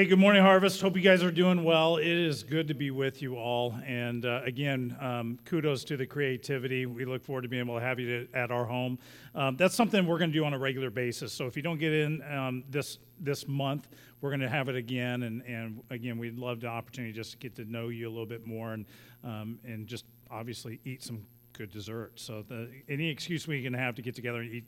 Hey, good morning, Harvest. Hope you guys are doing well. It is good to be with you all. And uh, again, um, kudos to the creativity. We look forward to being able to have you to, at our home. Um, that's something we're going to do on a regular basis. So if you don't get in um, this this month, we're going to have it again. And, and again, we'd love the opportunity just to get to know you a little bit more and um, and just obviously eat some good dessert. So the, any excuse we can have to get together and eat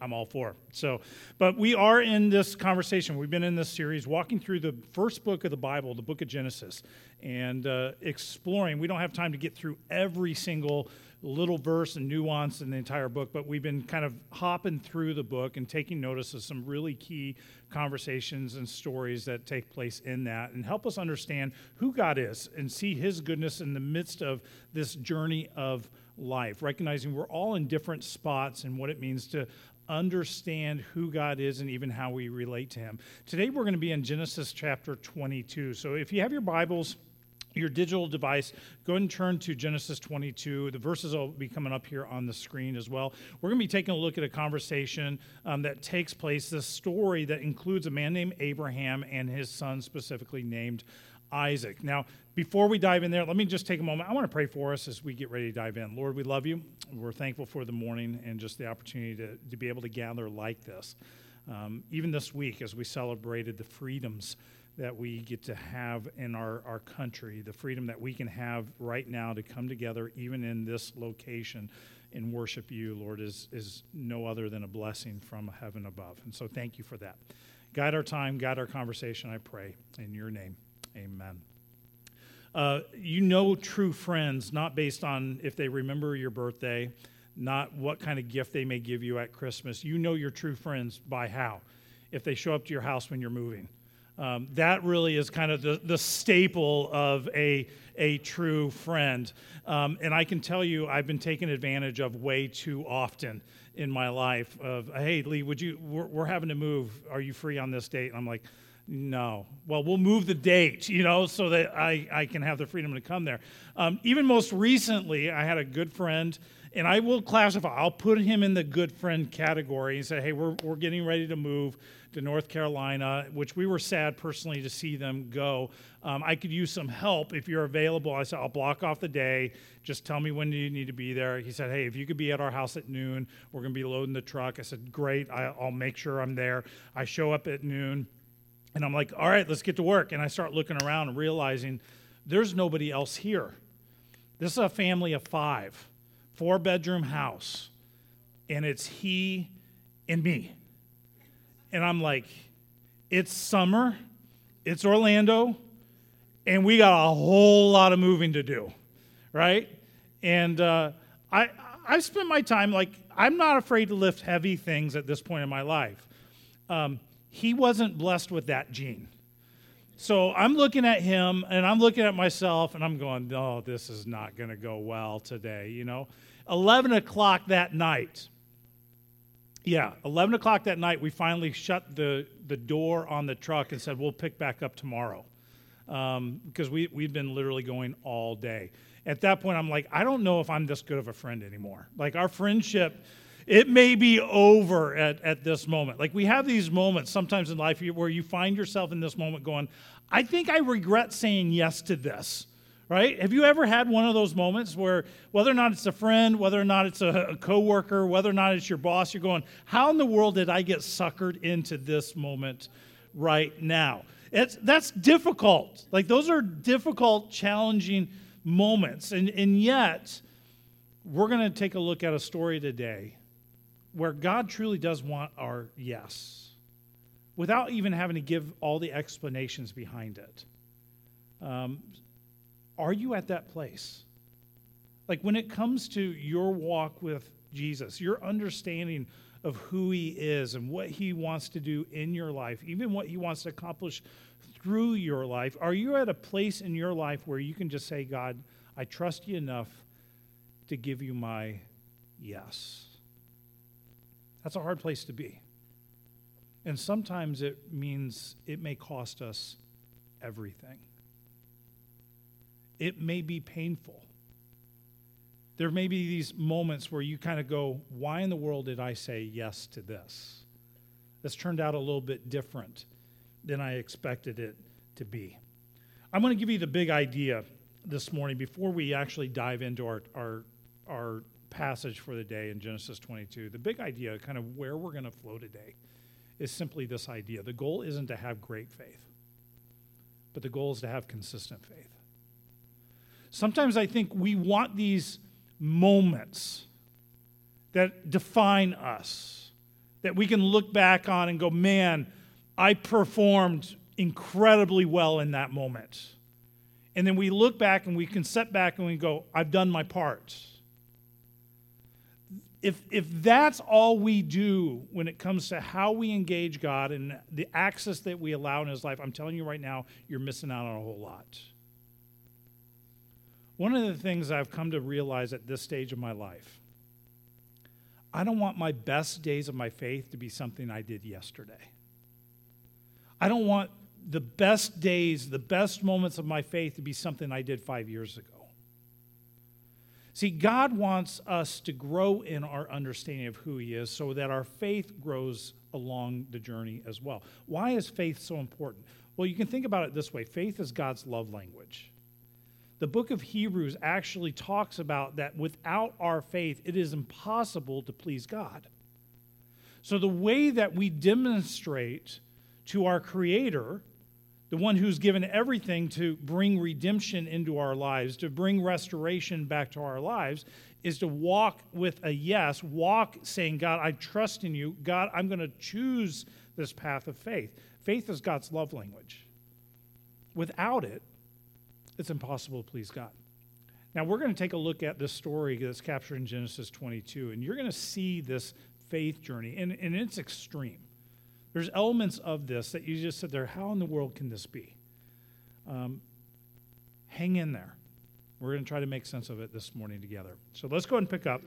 I'm all for. So, but we are in this conversation. We've been in this series walking through the first book of the Bible, the book of Genesis, and uh, exploring. We don't have time to get through every single little verse and nuance in the entire book, but we've been kind of hopping through the book and taking notice of some really key conversations and stories that take place in that and help us understand who God is and see his goodness in the midst of this journey of life, recognizing we're all in different spots and what it means to understand who God is and even how we relate to Him. Today we're going to be in Genesis chapter 22. So if you have your Bibles, your digital device, go ahead and turn to Genesis 22. The verses will be coming up here on the screen as well. We're going to be taking a look at a conversation um, that takes place, this story that includes a man named Abraham and his son, specifically named Isaac. Now, before we dive in there, let me just take a moment. I want to pray for us as we get ready to dive in. Lord, we love you. We're thankful for the morning and just the opportunity to, to be able to gather like this. Um, even this week, as we celebrated the freedoms that we get to have in our, our country, the freedom that we can have right now to come together, even in this location, and worship you, Lord, is, is no other than a blessing from heaven above. And so thank you for that. Guide our time, guide our conversation, I pray. In your name, amen. Uh, you know true friends not based on if they remember your birthday, not what kind of gift they may give you at Christmas. You know your true friends by how? If they show up to your house when you're moving. Um, that really is kind of the, the staple of a, a true friend. Um, and I can tell you, I've been taken advantage of way too often in my life. Of hey, Lee, would you? We're, we're having to move. Are you free on this date? And I'm like, no. Well, we'll move the date, you know, so that I, I can have the freedom to come there. Um, even most recently, I had a good friend, and I will classify, I'll put him in the good friend category and say, hey, we're, we're getting ready to move to North Carolina, which we were sad personally to see them go. Um, I could use some help if you're available. I said, I'll block off the day. Just tell me when you need to be there. He said, Hey, if you could be at our house at noon, we're going to be loading the truck. I said, Great. I, I'll make sure I'm there. I show up at noon. And I'm like, all right, let's get to work. And I start looking around and realizing there's nobody else here. This is a family of five, four bedroom house, and it's he and me. And I'm like, it's summer, it's Orlando, and we got a whole lot of moving to do, right? And uh, I, I spent my time like, I'm not afraid to lift heavy things at this point in my life. Um, he wasn't blessed with that gene. So I'm looking at him and I'm looking at myself and I'm going, oh, this is not going to go well today, you know? 11 o'clock that night. Yeah, 11 o'clock that night, we finally shut the, the door on the truck and said, we'll pick back up tomorrow. Um, because we, we've been literally going all day. At that point, I'm like, I don't know if I'm this good of a friend anymore. Like, our friendship it may be over at, at this moment. Like we have these moments sometimes in life where you find yourself in this moment going, I think I regret saying yes to this. Right? Have you ever had one of those moments where whether or not it's a friend, whether or not it's a, a coworker, whether or not it's your boss, you're going, how in the world did I get suckered into this moment right now? It's, that's difficult. Like those are difficult, challenging moments. And, and yet, we're going to take a look at a story today where God truly does want our yes, without even having to give all the explanations behind it. Um, are you at that place? Like when it comes to your walk with Jesus, your understanding of who he is and what he wants to do in your life, even what he wants to accomplish through your life, are you at a place in your life where you can just say, God, I trust you enough to give you my yes? That's a hard place to be. And sometimes it means it may cost us everything. It may be painful. There may be these moments where you kind of go, Why in the world did I say yes to this? This turned out a little bit different than I expected it to be. I'm going to give you the big idea this morning before we actually dive into our, our, our passage for the day in Genesis 22. The big idea, kind of where we're going to flow today, is simply this idea. The goal isn't to have great faith, but the goal is to have consistent faith. Sometimes I think we want these moments that define us, that we can look back on and go, man, I performed incredibly well in that moment. And then we look back and we can set back and we go, I've done my part. If, if that's all we do when it comes to how we engage God and the access that we allow in His life, I'm telling you right now, you're missing out on a whole lot. One of the things I've come to realize at this stage of my life, I don't want my best days of my faith to be something I did yesterday. I don't want the best days, the best moments of my faith to be something I did five years ago. See, God wants us to grow in our understanding of who He is so that our faith grows along the journey as well. Why is faith so important? Well, you can think about it this way faith is God's love language. The book of Hebrews actually talks about that without our faith, it is impossible to please God. So, the way that we demonstrate to our Creator the one who's given everything to bring redemption into our lives, to bring restoration back to our lives, is to walk with a yes, walk saying, God, I trust in you. God, I'm going to choose this path of faith. Faith is God's love language. Without it, it's impossible to please God. Now, we're going to take a look at this story that's captured in Genesis 22, and you're going to see this faith journey, and, and it's extreme. There's elements of this that you just said there, how in the world can this be? Um, hang in there. We're going to try to make sense of it this morning together. So let's go ahead and pick up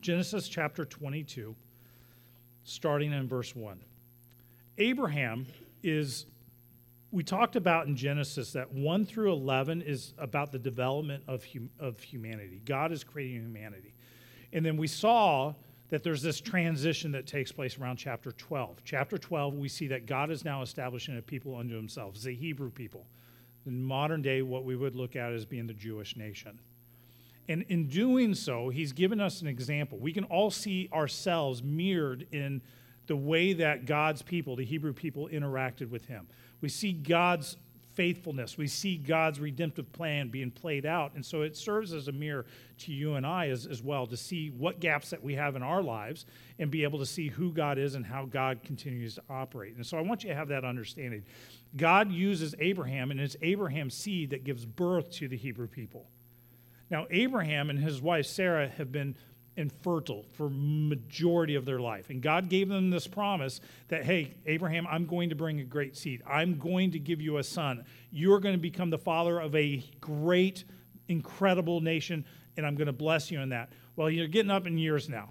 Genesis chapter 22, starting in verse 1. Abraham is, we talked about in Genesis that 1 through 11 is about the development of, hum, of humanity. God is creating humanity. And then we saw that there's this transition that takes place around chapter 12. Chapter 12, we see that God is now establishing a people unto himself, the Hebrew people. In modern day, what we would look at as being the Jewish nation. And in doing so, he's given us an example. We can all see ourselves mirrored in the way that God's people, the Hebrew people, interacted with him. We see God's faithfulness. We see God's redemptive plan being played out. And so it serves as a mirror to you and I as, as well to see what gaps that we have in our lives and be able to see who God is and how God continues to operate. And so I want you to have that understanding. God uses Abraham, and it's Abraham's seed that gives birth to the Hebrew people. Now, Abraham and his wife Sarah have been infertile for majority of their life. And god gave them this promise that hey abraham i'm going to bring a great seed. I'm going to give you a son. You're going to become the father of a great incredible nation and i'm going to bless you in that. Well you're getting up in years now.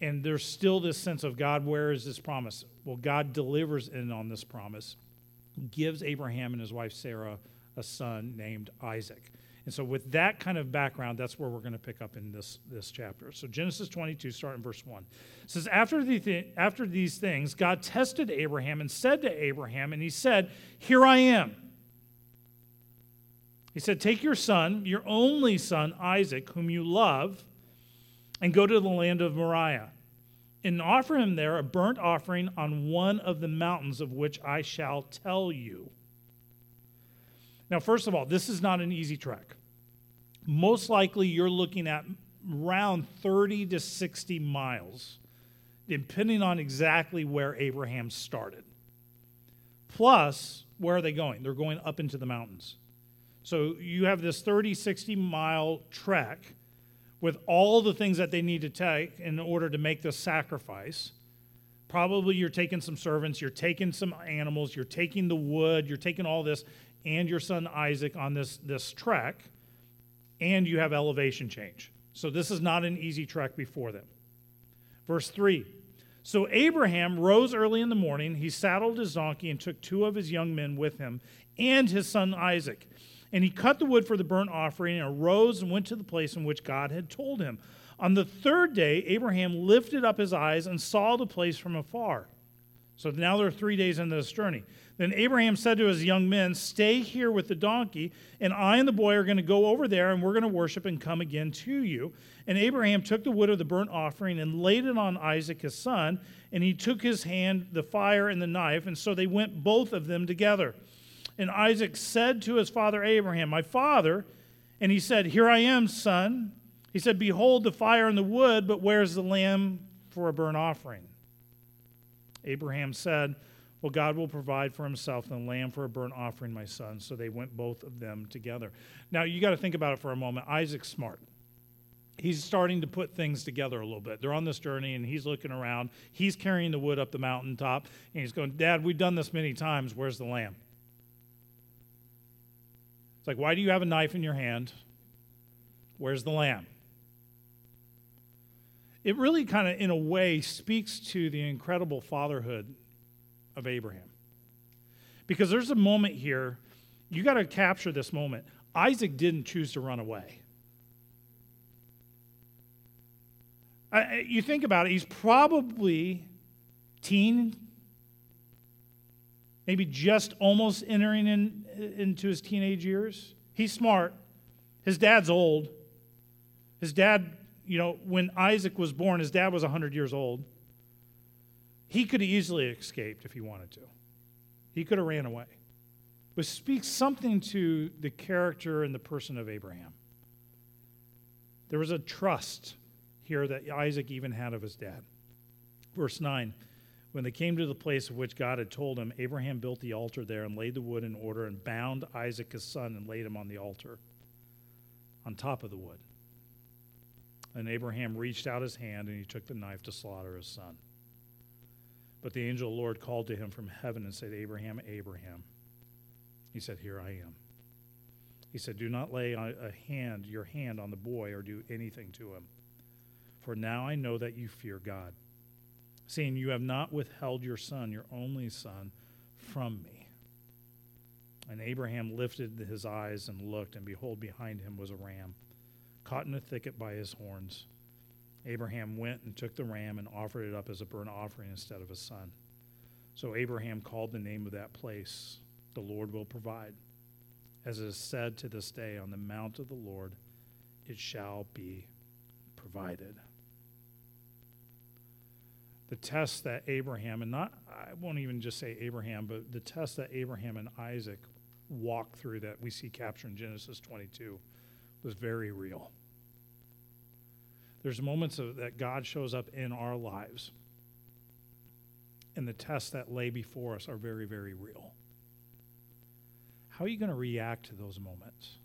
And there's still this sense of god where is this promise? Well god delivers in on this promise gives abraham and his wife sarah a son named isaac and so, with that kind of background, that's where we're going to pick up in this, this chapter. So, Genesis 22, starting verse 1. It says, after, the th- after these things, God tested Abraham and said to Abraham, and he said, Here I am. He said, Take your son, your only son, Isaac, whom you love, and go to the land of Moriah, and offer him there a burnt offering on one of the mountains of which I shall tell you. Now, first of all, this is not an easy trek. Most likely, you're looking at around 30 to 60 miles, depending on exactly where Abraham started. Plus, where are they going? They're going up into the mountains. So you have this 30, 60 mile trek with all the things that they need to take in order to make this sacrifice. Probably you're taking some servants, you're taking some animals, you're taking the wood, you're taking all this, and your son Isaac on this, this trek, and you have elevation change. So this is not an easy trek before them. Verse 3 So Abraham rose early in the morning. He saddled his donkey and took two of his young men with him and his son Isaac. And he cut the wood for the burnt offering and arose and went to the place in which God had told him. On the third day, Abraham lifted up his eyes and saw the place from afar. So now they're three days into this journey. Then Abraham said to his young men, Stay here with the donkey, and I and the boy are going to go over there, and we're going to worship and come again to you. And Abraham took the wood of the burnt offering and laid it on Isaac his son, and he took his hand the fire and the knife, and so they went both of them together. And Isaac said to his father Abraham, My father, and he said, Here I am, son. He said, Behold the fire and the wood, but where's the lamb for a burnt offering? Abraham said, Well, God will provide for himself the lamb for a burnt offering, my son. So they went both of them together. Now, you got to think about it for a moment. Isaac's smart. He's starting to put things together a little bit. They're on this journey and he's looking around. He's carrying the wood up the mountaintop and he's going, Dad, we've done this many times. Where's the lamb? It's like, why do you have a knife in your hand? Where's the lamb? It really kind of, in a way, speaks to the incredible fatherhood of Abraham. Because there's a moment here, you got to capture this moment. Isaac didn't choose to run away. I, you think about it, he's probably teen, maybe just almost entering in, into his teenage years. He's smart. His dad's old. His dad you know, when Isaac was born, his dad was 100 years old. He could have easily escaped if he wanted to. He could have ran away. But speaks something to the character and the person of Abraham. There was a trust here that Isaac even had of his dad. Verse 9 When they came to the place of which God had told him, Abraham built the altar there and laid the wood in order and bound Isaac his son and laid him on the altar on top of the wood. And Abraham reached out his hand and he took the knife to slaughter his son. But the angel of the Lord called to him from heaven and said, Abraham, Abraham. He said, Here I am. He said, Do not lay a hand, your hand on the boy or do anything to him. For now I know that you fear God, seeing you have not withheld your son, your only son, from me. And Abraham lifted his eyes and looked, and behold, behind him was a ram caught in a thicket by his horns. Abraham went and took the ram and offered it up as a burnt offering instead of a son. So Abraham called the name of that place, The Lord will provide. As it is said to this day, on the mount of the Lord it shall be provided. The test that Abraham, and not, I won't even just say Abraham, but the test that Abraham and Isaac walked through that we see captured in Genesis 22 was very real. There's moments of, that God shows up in our lives, and the tests that lay before us are very, very real. How are you going to react to those moments?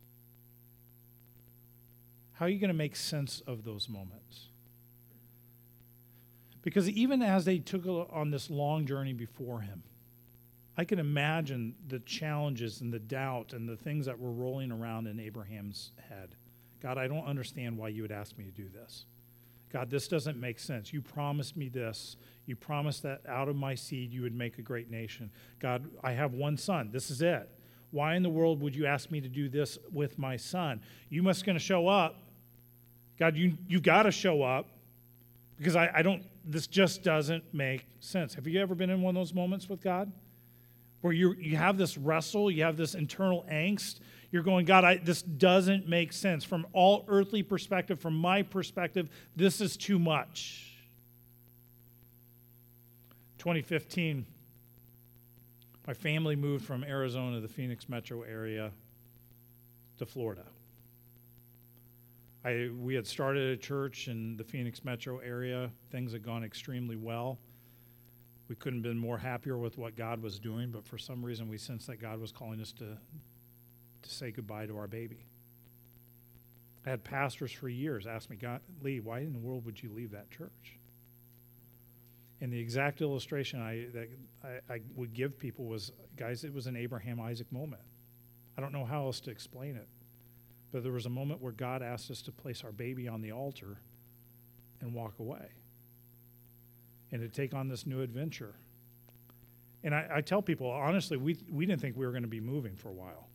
How are you going to make sense of those moments? Because even as they took on this long journey before him, I can imagine the challenges and the doubt and the things that were rolling around in Abraham's head. God, I don't understand why you would ask me to do this. God, this doesn't make sense. You promised me this. You promised that out of my seed you would make a great nation. God, I have one son. This is it. Why in the world would you ask me to do this with my son? You must going to show up. God, you you got to show up because I, I don't. This just doesn't make sense. Have you ever been in one of those moments with God? Where you you have this wrestle, you have this internal angst. You're going, God, I, this doesn't make sense. From all earthly perspective, from my perspective, this is too much. 2015, my family moved from Arizona, the Phoenix metro area, to Florida. I, we had started a church in the Phoenix metro area. Things had gone extremely well we couldn't have been more happier with what God was doing, but for some reason we sensed that God was calling us to, to say goodbye to our baby. I had pastors for years ask me, God, Lee, why in the world would you leave that church? And the exact illustration I, that I, I would give people was, guys, it was an Abraham Isaac moment. I don't know how else to explain it. But there was a moment where God asked us to place our baby on the altar and walk away and to take on this new adventure. And I, I tell people, honestly, we, we didn't think we were going to be moving for a while.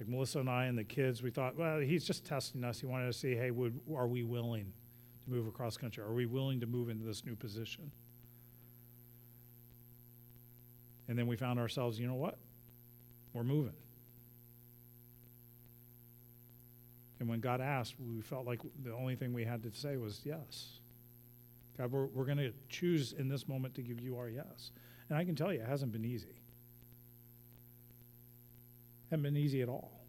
Like Melissa and I and the kids, we thought, well, he's just testing us. He wanted to see, hey, would, are we willing to move across country? Are we willing to move into this new position? And then we found ourselves, you know what? We're moving. And when God asked, we felt like the only thing we had to say was yes. God, we're, we're going to choose in this moment to give you our yes. And I can tell you, it hasn't been easy. It hasn't been easy at all.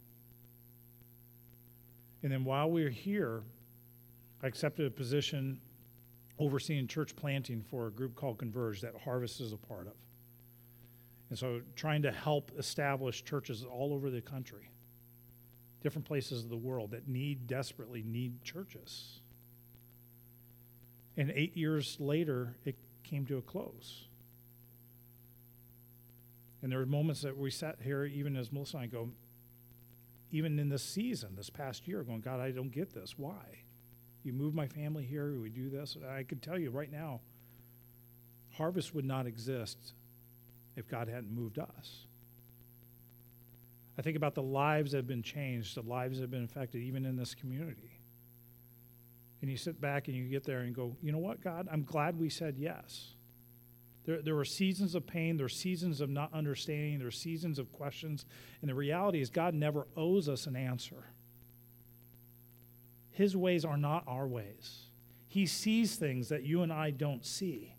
And then while we are here, I accepted a position overseeing church planting for a group called Converge that Harvest is a part of. And so trying to help establish churches all over the country, different places of the world that need desperately need churches. And eight years later, it came to a close. And there were moments that we sat here, even as Melissa and I go, even in this season, this past year, going, God, I don't get this. Why? You move my family here, we do this. I could tell you right now, harvest would not exist if God hadn't moved us. I think about the lives that have been changed, the lives that have been affected, even in this community. And you sit back and you get there and go, you know what, God, I'm glad we said yes. There, there were seasons of pain, there were seasons of not understanding, there were seasons of questions. And the reality is, God never owes us an answer. His ways are not our ways. He sees things that you and I don't see.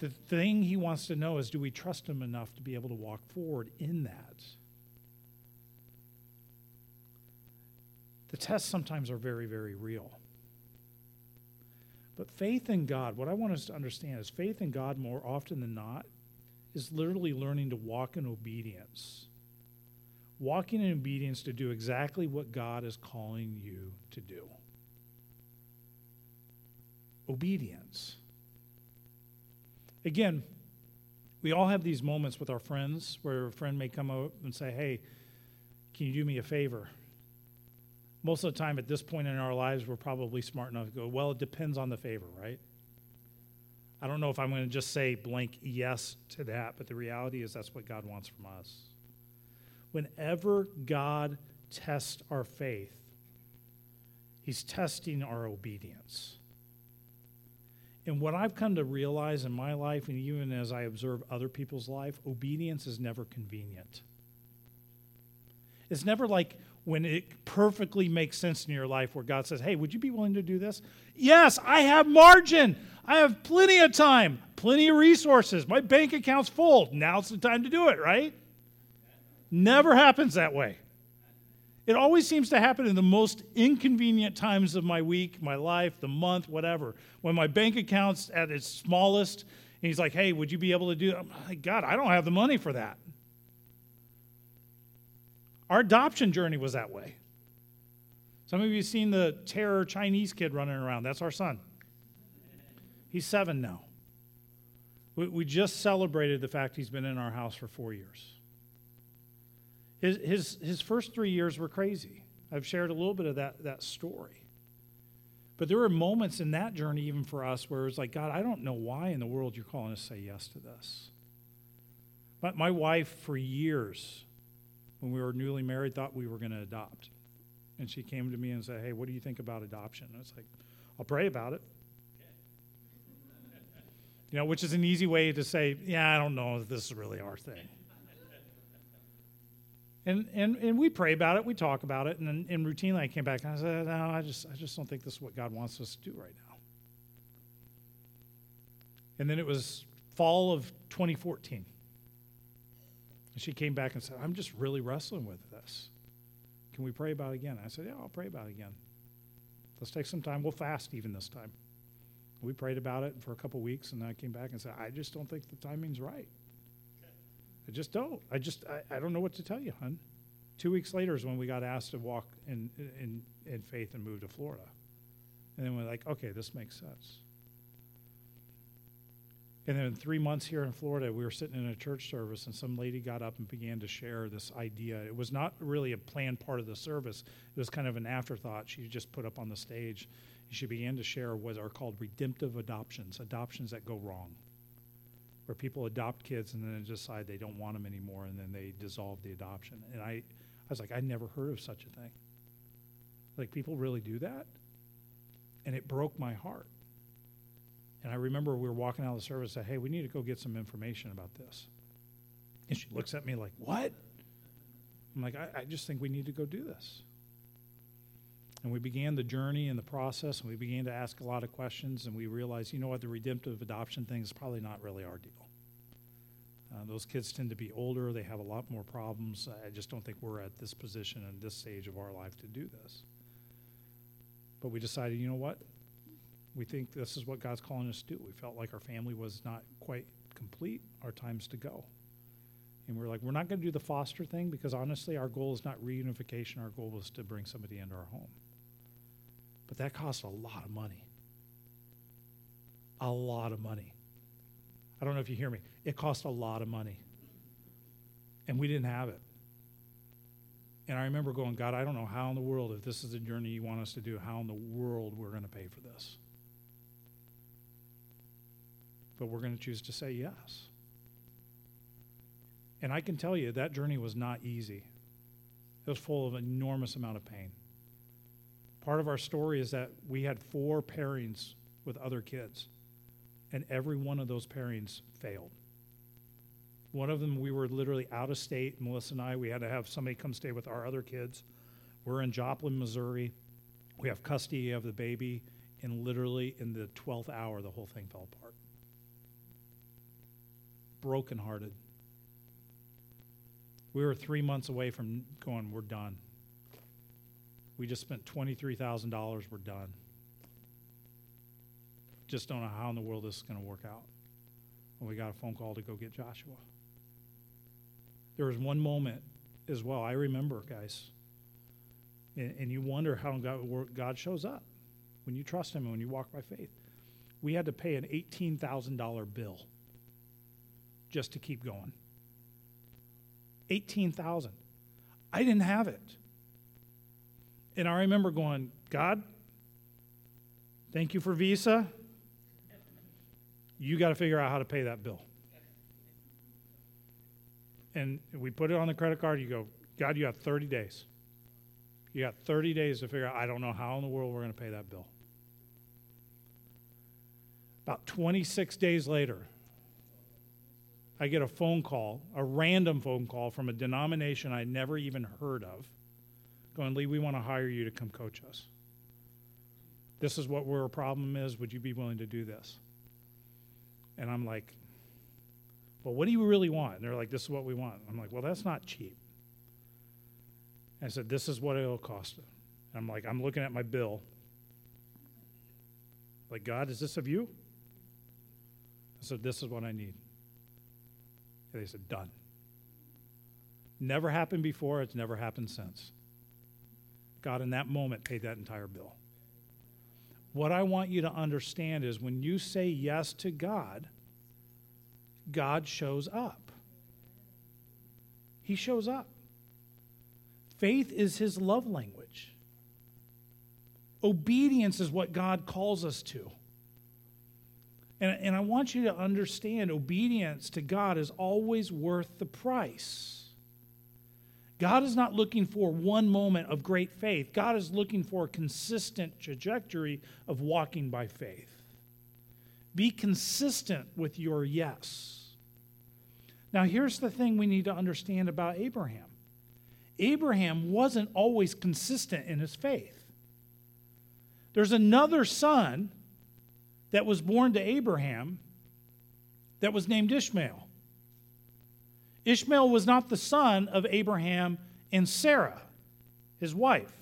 The thing he wants to know is do we trust him enough to be able to walk forward in that? The tests sometimes are very, very real. But faith in God, what I want us to understand is faith in God more often than not is literally learning to walk in obedience. Walking in obedience to do exactly what God is calling you to do. Obedience. Again, we all have these moments with our friends where a friend may come up and say, Hey, can you do me a favor? Most of the time at this point in our lives, we're probably smart enough to go, Well, it depends on the favor, right? I don't know if I'm going to just say blank yes to that, but the reality is that's what God wants from us. Whenever God tests our faith, He's testing our obedience. And what I've come to realize in my life, and even as I observe other people's life, obedience is never convenient. It's never like when it perfectly makes sense in your life where God says, Hey, would you be willing to do this? Yes, I have margin. I have plenty of time, plenty of resources. My bank account's full. Now's the time to do it, right? Never happens that way. It always seems to happen in the most inconvenient times of my week, my life, the month, whatever. When my bank account's at its smallest, and he's like, hey, would you be able to do that? Like, God, I don't have the money for that. Our adoption journey was that way. Some of you have seen the terror Chinese kid running around. That's our son. He's seven now. We, we just celebrated the fact he's been in our house for four years. His, his, his first three years were crazy. I've shared a little bit of that, that story. But there were moments in that journey, even for us, where it's like, God, I don't know why in the world you're calling us to say yes to this. But my wife, for years, when we were newly married, thought we were going to adopt. And she came to me and said, Hey, what do you think about adoption? And I was like, I'll pray about it. You know, which is an easy way to say, Yeah, I don't know if this is really our thing. And, and, and we pray about it, we talk about it, and, and routinely I came back and I said, no, I just, I just don't think this is what God wants us to do right now. And then it was fall of 2014. And she came back and said, I'm just really wrestling with this. Can we pray about it again? I said, Yeah, I'll pray about it again. Let's take some time. We'll fast even this time. We prayed about it for a couple weeks, and I came back and said, I just don't think the timing's right. I just don't. I just, I, I don't know what to tell you, hon. Two weeks later is when we got asked to walk in, in, in faith and move to Florida. And then we're like, okay, this makes sense. And then three months here in Florida, we were sitting in a church service, and some lady got up and began to share this idea. It was not really a planned part of the service, it was kind of an afterthought. She just put up on the stage. She began to share what are called redemptive adoptions, adoptions that go wrong where people adopt kids and then decide they don't want them anymore and then they dissolve the adoption. And I, I was like, I never heard of such a thing. Like, people really do that? And it broke my heart. And I remember we were walking out of the service and said, hey, we need to go get some information about this. And she looks at me like, What? I'm like, I, I just think we need to go do this. And we began the journey and the process, and we began to ask a lot of questions, and we realized, you know what, the redemptive adoption thing is probably not really our deal. Uh, those kids tend to be older, they have a lot more problems. I just don't think we're at this position and this stage of our life to do this. But we decided, you know what? We think this is what God's calling us to do. We felt like our family was not quite complete, our time's to go. And we're like, we're not going to do the foster thing because honestly, our goal is not reunification. Our goal was to bring somebody into our home. But that costs a lot of money. A lot of money. I don't know if you hear me. It cost a lot of money. And we didn't have it. And I remember going, God, I don't know how in the world, if this is the journey you want us to do, how in the world we're going to pay for this. But we're going to choose to say yes. And I can tell you that journey was not easy. It was full of an enormous amount of pain. Part of our story is that we had four pairings with other kids, and every one of those pairings failed. One of them, we were literally out of state. Melissa and I, we had to have somebody come stay with our other kids. We're in Joplin, Missouri. We have custody of the baby, and literally in the 12th hour, the whole thing fell apart. Brokenhearted. We were three months away from going, we're done. We just spent $23,000, we're done. Just don't know how in the world this is going to work out. And we got a phone call to go get Joshua. There was one moment as well, I remember, guys, and, and you wonder how God, God shows up when you trust Him and when you walk by faith. We had to pay an $18,000 bill just to keep going. 18,000. I didn't have it. And I remember going, God, thank you for Visa. You got to figure out how to pay that bill. And we put it on the credit card. You go, God, you have 30 days. You got 30 days to figure out, I don't know how in the world we're going to pay that bill. About 26 days later, I get a phone call, a random phone call from a denomination I never even heard of, going, Lee, we want to hire you to come coach us. This is what our problem is. Would you be willing to do this? And I'm like, well, what do you really want? And they're like, this is what we want. I'm like, well, that's not cheap. And I said, this is what it'll cost. And I'm like, I'm looking at my bill. Like, God, is this of you? I said, this is what I need. And they said, done. Never happened before, it's never happened since. God, in that moment, paid that entire bill. What I want you to understand is when you say yes to God, God shows up. He shows up. Faith is his love language. Obedience is what God calls us to. And, and I want you to understand obedience to God is always worth the price. God is not looking for one moment of great faith. God is looking for a consistent trajectory of walking by faith. Be consistent with your yes. Now, here's the thing we need to understand about Abraham Abraham wasn't always consistent in his faith. There's another son that was born to Abraham that was named Ishmael. Ishmael was not the son of Abraham and Sarah, his wife.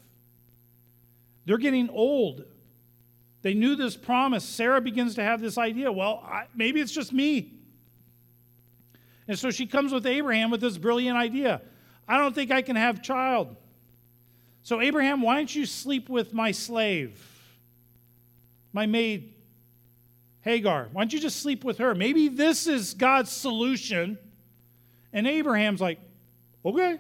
They're getting old. They knew this promise. Sarah begins to have this idea well, I, maybe it's just me. And so she comes with Abraham with this brilliant idea I don't think I can have child. So, Abraham, why don't you sleep with my slave, my maid, Hagar? Why don't you just sleep with her? Maybe this is God's solution. And Abraham's like, okay.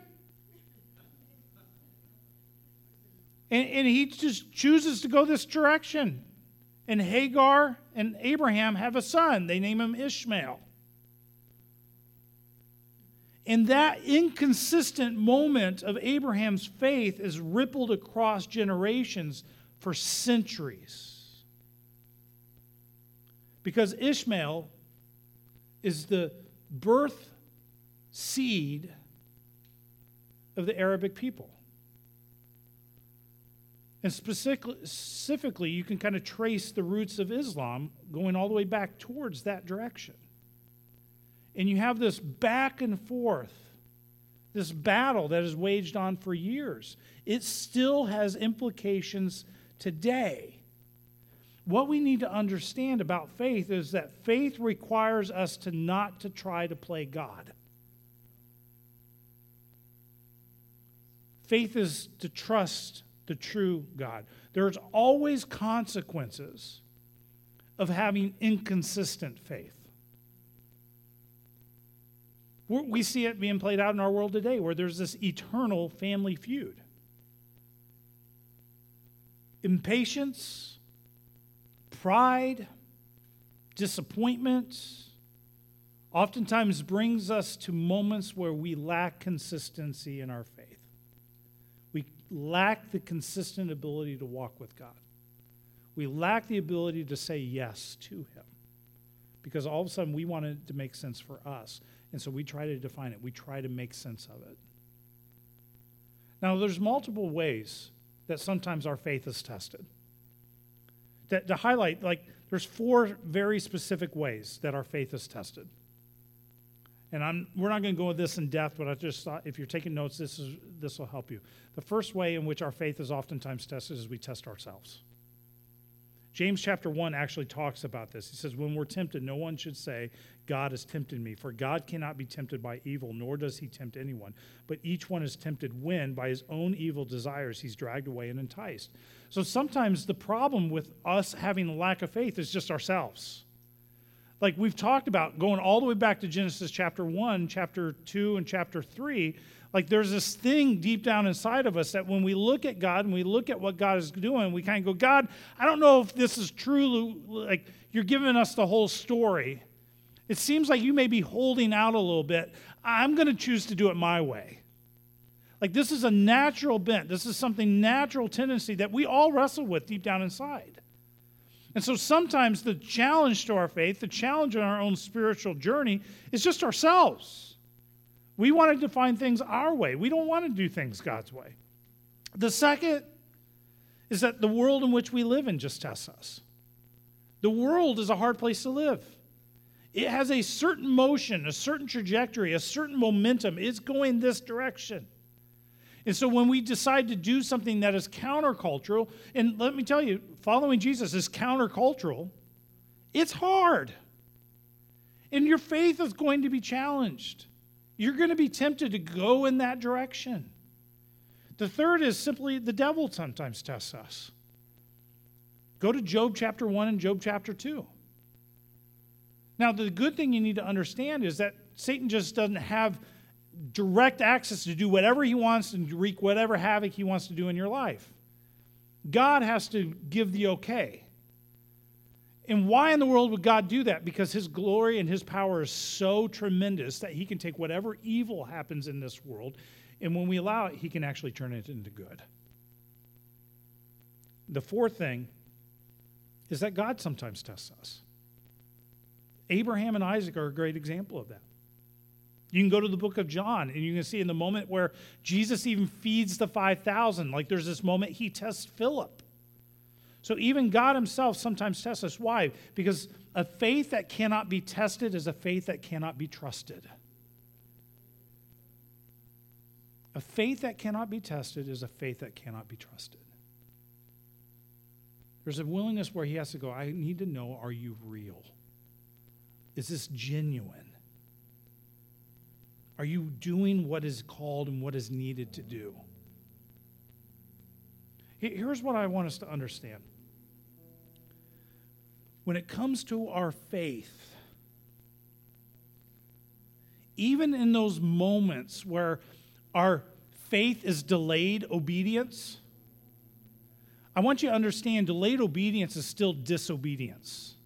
And, and he just chooses to go this direction. And Hagar and Abraham have a son. They name him Ishmael. And that inconsistent moment of Abraham's faith is rippled across generations for centuries. Because Ishmael is the birth seed of the Arabic people. And specifically, you can kind of trace the roots of Islam going all the way back towards that direction. And you have this back and forth, this battle that is waged on for years. It still has implications today. What we need to understand about faith is that faith requires us to not to try to play God. Faith is to trust the true God. There's always consequences of having inconsistent faith. We see it being played out in our world today where there's this eternal family feud. Impatience, pride, disappointment oftentimes brings us to moments where we lack consistency in our faith We lack the consistent ability to walk with God. We lack the ability to say yes to Him because all of a sudden we want it to make sense for us. And so we try to define it, we try to make sense of it. Now, there's multiple ways that sometimes our faith is tested. To, highlight, like, there's four very specific ways that our faith is tested. And I'm, we're not going to go into this in depth, but I just thought if you're taking notes, this, is, this will help you. The first way in which our faith is oftentimes tested is we test ourselves. James chapter 1 actually talks about this. He says, When we're tempted, no one should say, God has tempted me, for God cannot be tempted by evil, nor does he tempt anyone. But each one is tempted when, by his own evil desires, he's dragged away and enticed. So sometimes the problem with us having a lack of faith is just ourselves like we've talked about going all the way back to Genesis chapter 1, chapter 2, and chapter 3, like there's this thing deep down inside of us that when we look at God and we look at what God is doing, we kind of go, God, I don't know if this is true. Like you're giving us the whole story. It seems like you may be holding out a little bit. I'm going to choose to do it my way. Like this is a natural bent. This is something natural tendency that we all wrestle with deep down inside. And so sometimes the challenge to our faith, the challenge in our own spiritual journey, is just ourselves. We want to define things our way, we don't want to do things God's way. The second is that the world in which we live in just tests us. The world is a hard place to live. It has a certain motion, a certain trajectory, a certain momentum. It's going this direction. And so when we decide to do something that is countercultural, and let me tell you, following Jesus is countercultural, it's hard. And your faith is going to be challenged. You're going to be tempted to go in that direction. The third is simply the devil sometimes tests us. Go to Job chapter 1 and Job chapter 2. Now, the good thing you need to understand is that Satan just doesn't have direct access to do whatever he wants and wreak whatever havoc he wants to do in your life. God has to give the okay. And why in the world would God do that? Because his glory and his power is so tremendous that he can take whatever evil happens in this world, and when we allow it, he can actually turn it into good. The fourth thing is that God sometimes tests us. Abraham and Isaac are a great example of that. You can go to the book of John and you can see in the moment where Jesus even feeds the 5,000, like there's this moment he tests Philip. So even God himself sometimes tests us. Why? Because a faith that cannot be tested is a faith that cannot be trusted. A faith that cannot be tested is a faith that cannot be trusted. There's a willingness where he has to go, I need to know, are you real? Is this genuine? Are you doing what is called and what is needed to do? Here's what I want us to understand. When it comes to our faith, even in those moments where our faith is delayed obedience, I want you to understand delayed obedience is still disobedience.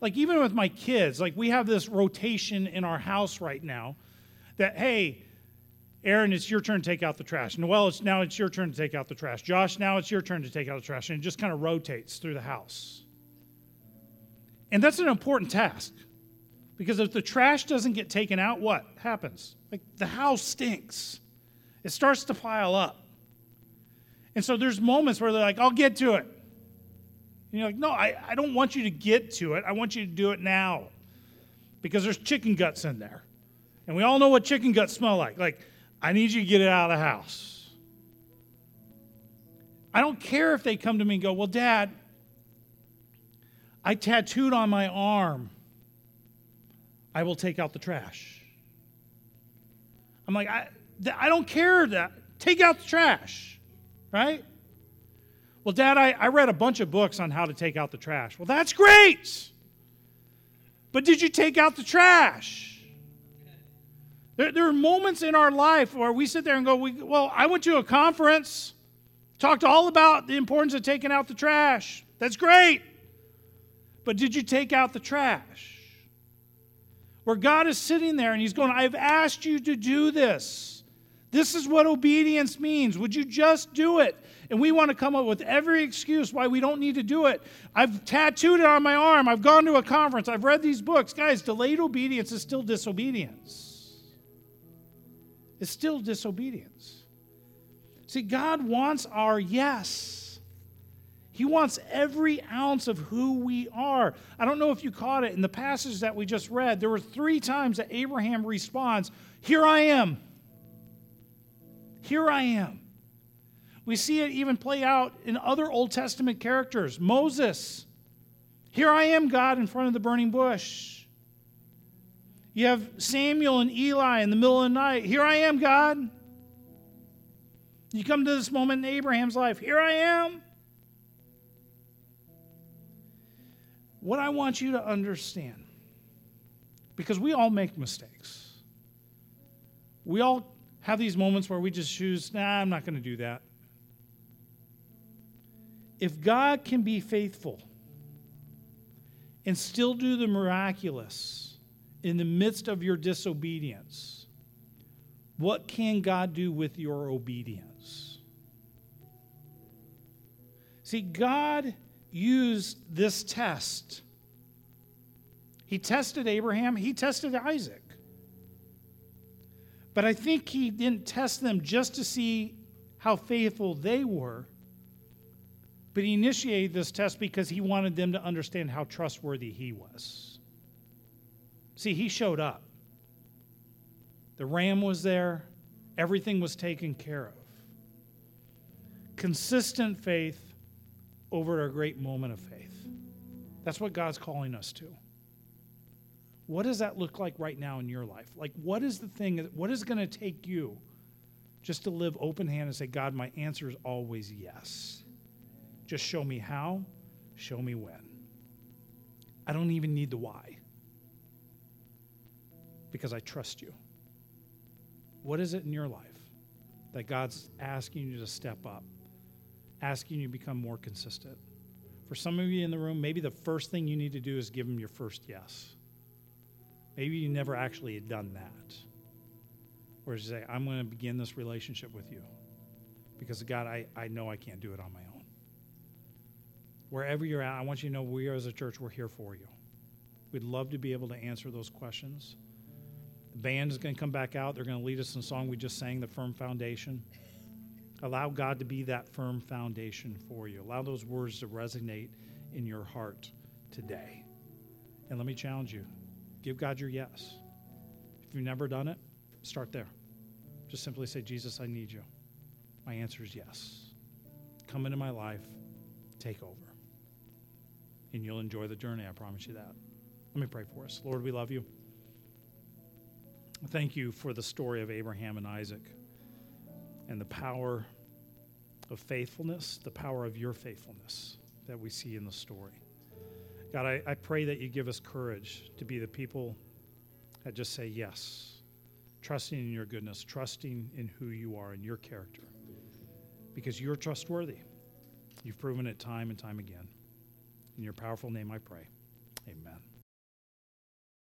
Like even with my kids, like we have this rotation in our house right now that, hey, Aaron, it's your turn to take out the trash. Noel, it's now it's your turn to take out the trash. Josh, now it's your turn to take out the trash. And it just kind of rotates through the house. And that's an important task. Because if the trash doesn't get taken out, what happens? Like the house stinks. It starts to pile up. And so there's moments where they're like, I'll get to it. And you're like, no, I, I don't want you to get to it. I want you to do it now. Because there's chicken guts in there. And we all know what chicken guts smell like. Like, I need you to get it out of the house. I don't care if they come to me and go, Well, Dad, I tattooed on my arm. I will take out the trash. I'm like, I, I don't care that. Take out the trash, right? Well, Dad, I, I read a bunch of books on how to take out the trash. Well, that's great. But did you take out the trash? There, there are moments in our life where we sit there and go, we, Well, I went to a conference, talked all about the importance of taking out the trash. That's great. But did you take out the trash? Where God is sitting there and He's going, I've asked you to do this. This is what obedience means. Would you just do it? And we want to come up with every excuse why we don't need to do it. I've tattooed it on my arm. I've gone to a conference. I've read these books. Guys, delayed obedience is still disobedience. It's still disobedience. See, God wants our yes. He wants every ounce of who we are. I don't know if you caught it in the passage that we just read. There were three times that Abraham responds, Here I am. Here I am. We see it even play out in other Old Testament characters. Moses, Here I am, God, in front of the burning bush. You have Samuel and Eli in the middle of the night. Here I am, God. You come to this moment in Abraham's life. Here I am. What I want you to understand, because we all make mistakes, we all have these moments where we just choose, nah, I'm not going to do that. If God can be faithful and still do the miraculous in the midst of your disobedience, what can God do with your obedience? See, God used this test. He tested Abraham, he tested Isaac. But I think he didn't test them just to see how faithful they were. But he initiated this test because he wanted them to understand how trustworthy he was. See, he showed up. The ram was there, everything was taken care of. Consistent faith over a great moment of faith. That's what God's calling us to. What does that look like right now in your life? Like, what is the thing, what is going to take you just to live open hand and say, God, my answer is always yes? Just show me how, show me when. I don't even need the why because I trust you. What is it in your life that God's asking you to step up? asking you to become more consistent. For some of you in the room, maybe the first thing you need to do is give them your first yes. Maybe you never actually had done that. Or you say, I'm going to begin this relationship with you because, God, I, I know I can't do it on my own. Wherever you're at, I want you to know we as a church, we're here for you. We'd love to be able to answer those questions. The band is going to come back out. They're going to lead us in song we just sang, The Firm Foundation. Allow God to be that firm foundation for you. Allow those words to resonate in your heart today. And let me challenge you give God your yes. If you've never done it, start there. Just simply say, Jesus, I need you. My answer is yes. Come into my life, take over. And you'll enjoy the journey, I promise you that. Let me pray for us. Lord, we love you. Thank you for the story of Abraham and Isaac and the power of faithfulness, the power of your faithfulness that we see in the story. God, I, I pray that you give us courage to be the people that just say yes, trusting in your goodness, trusting in who you are and your character, because you're trustworthy. You've proven it time and time again. In your powerful name I pray. Amen.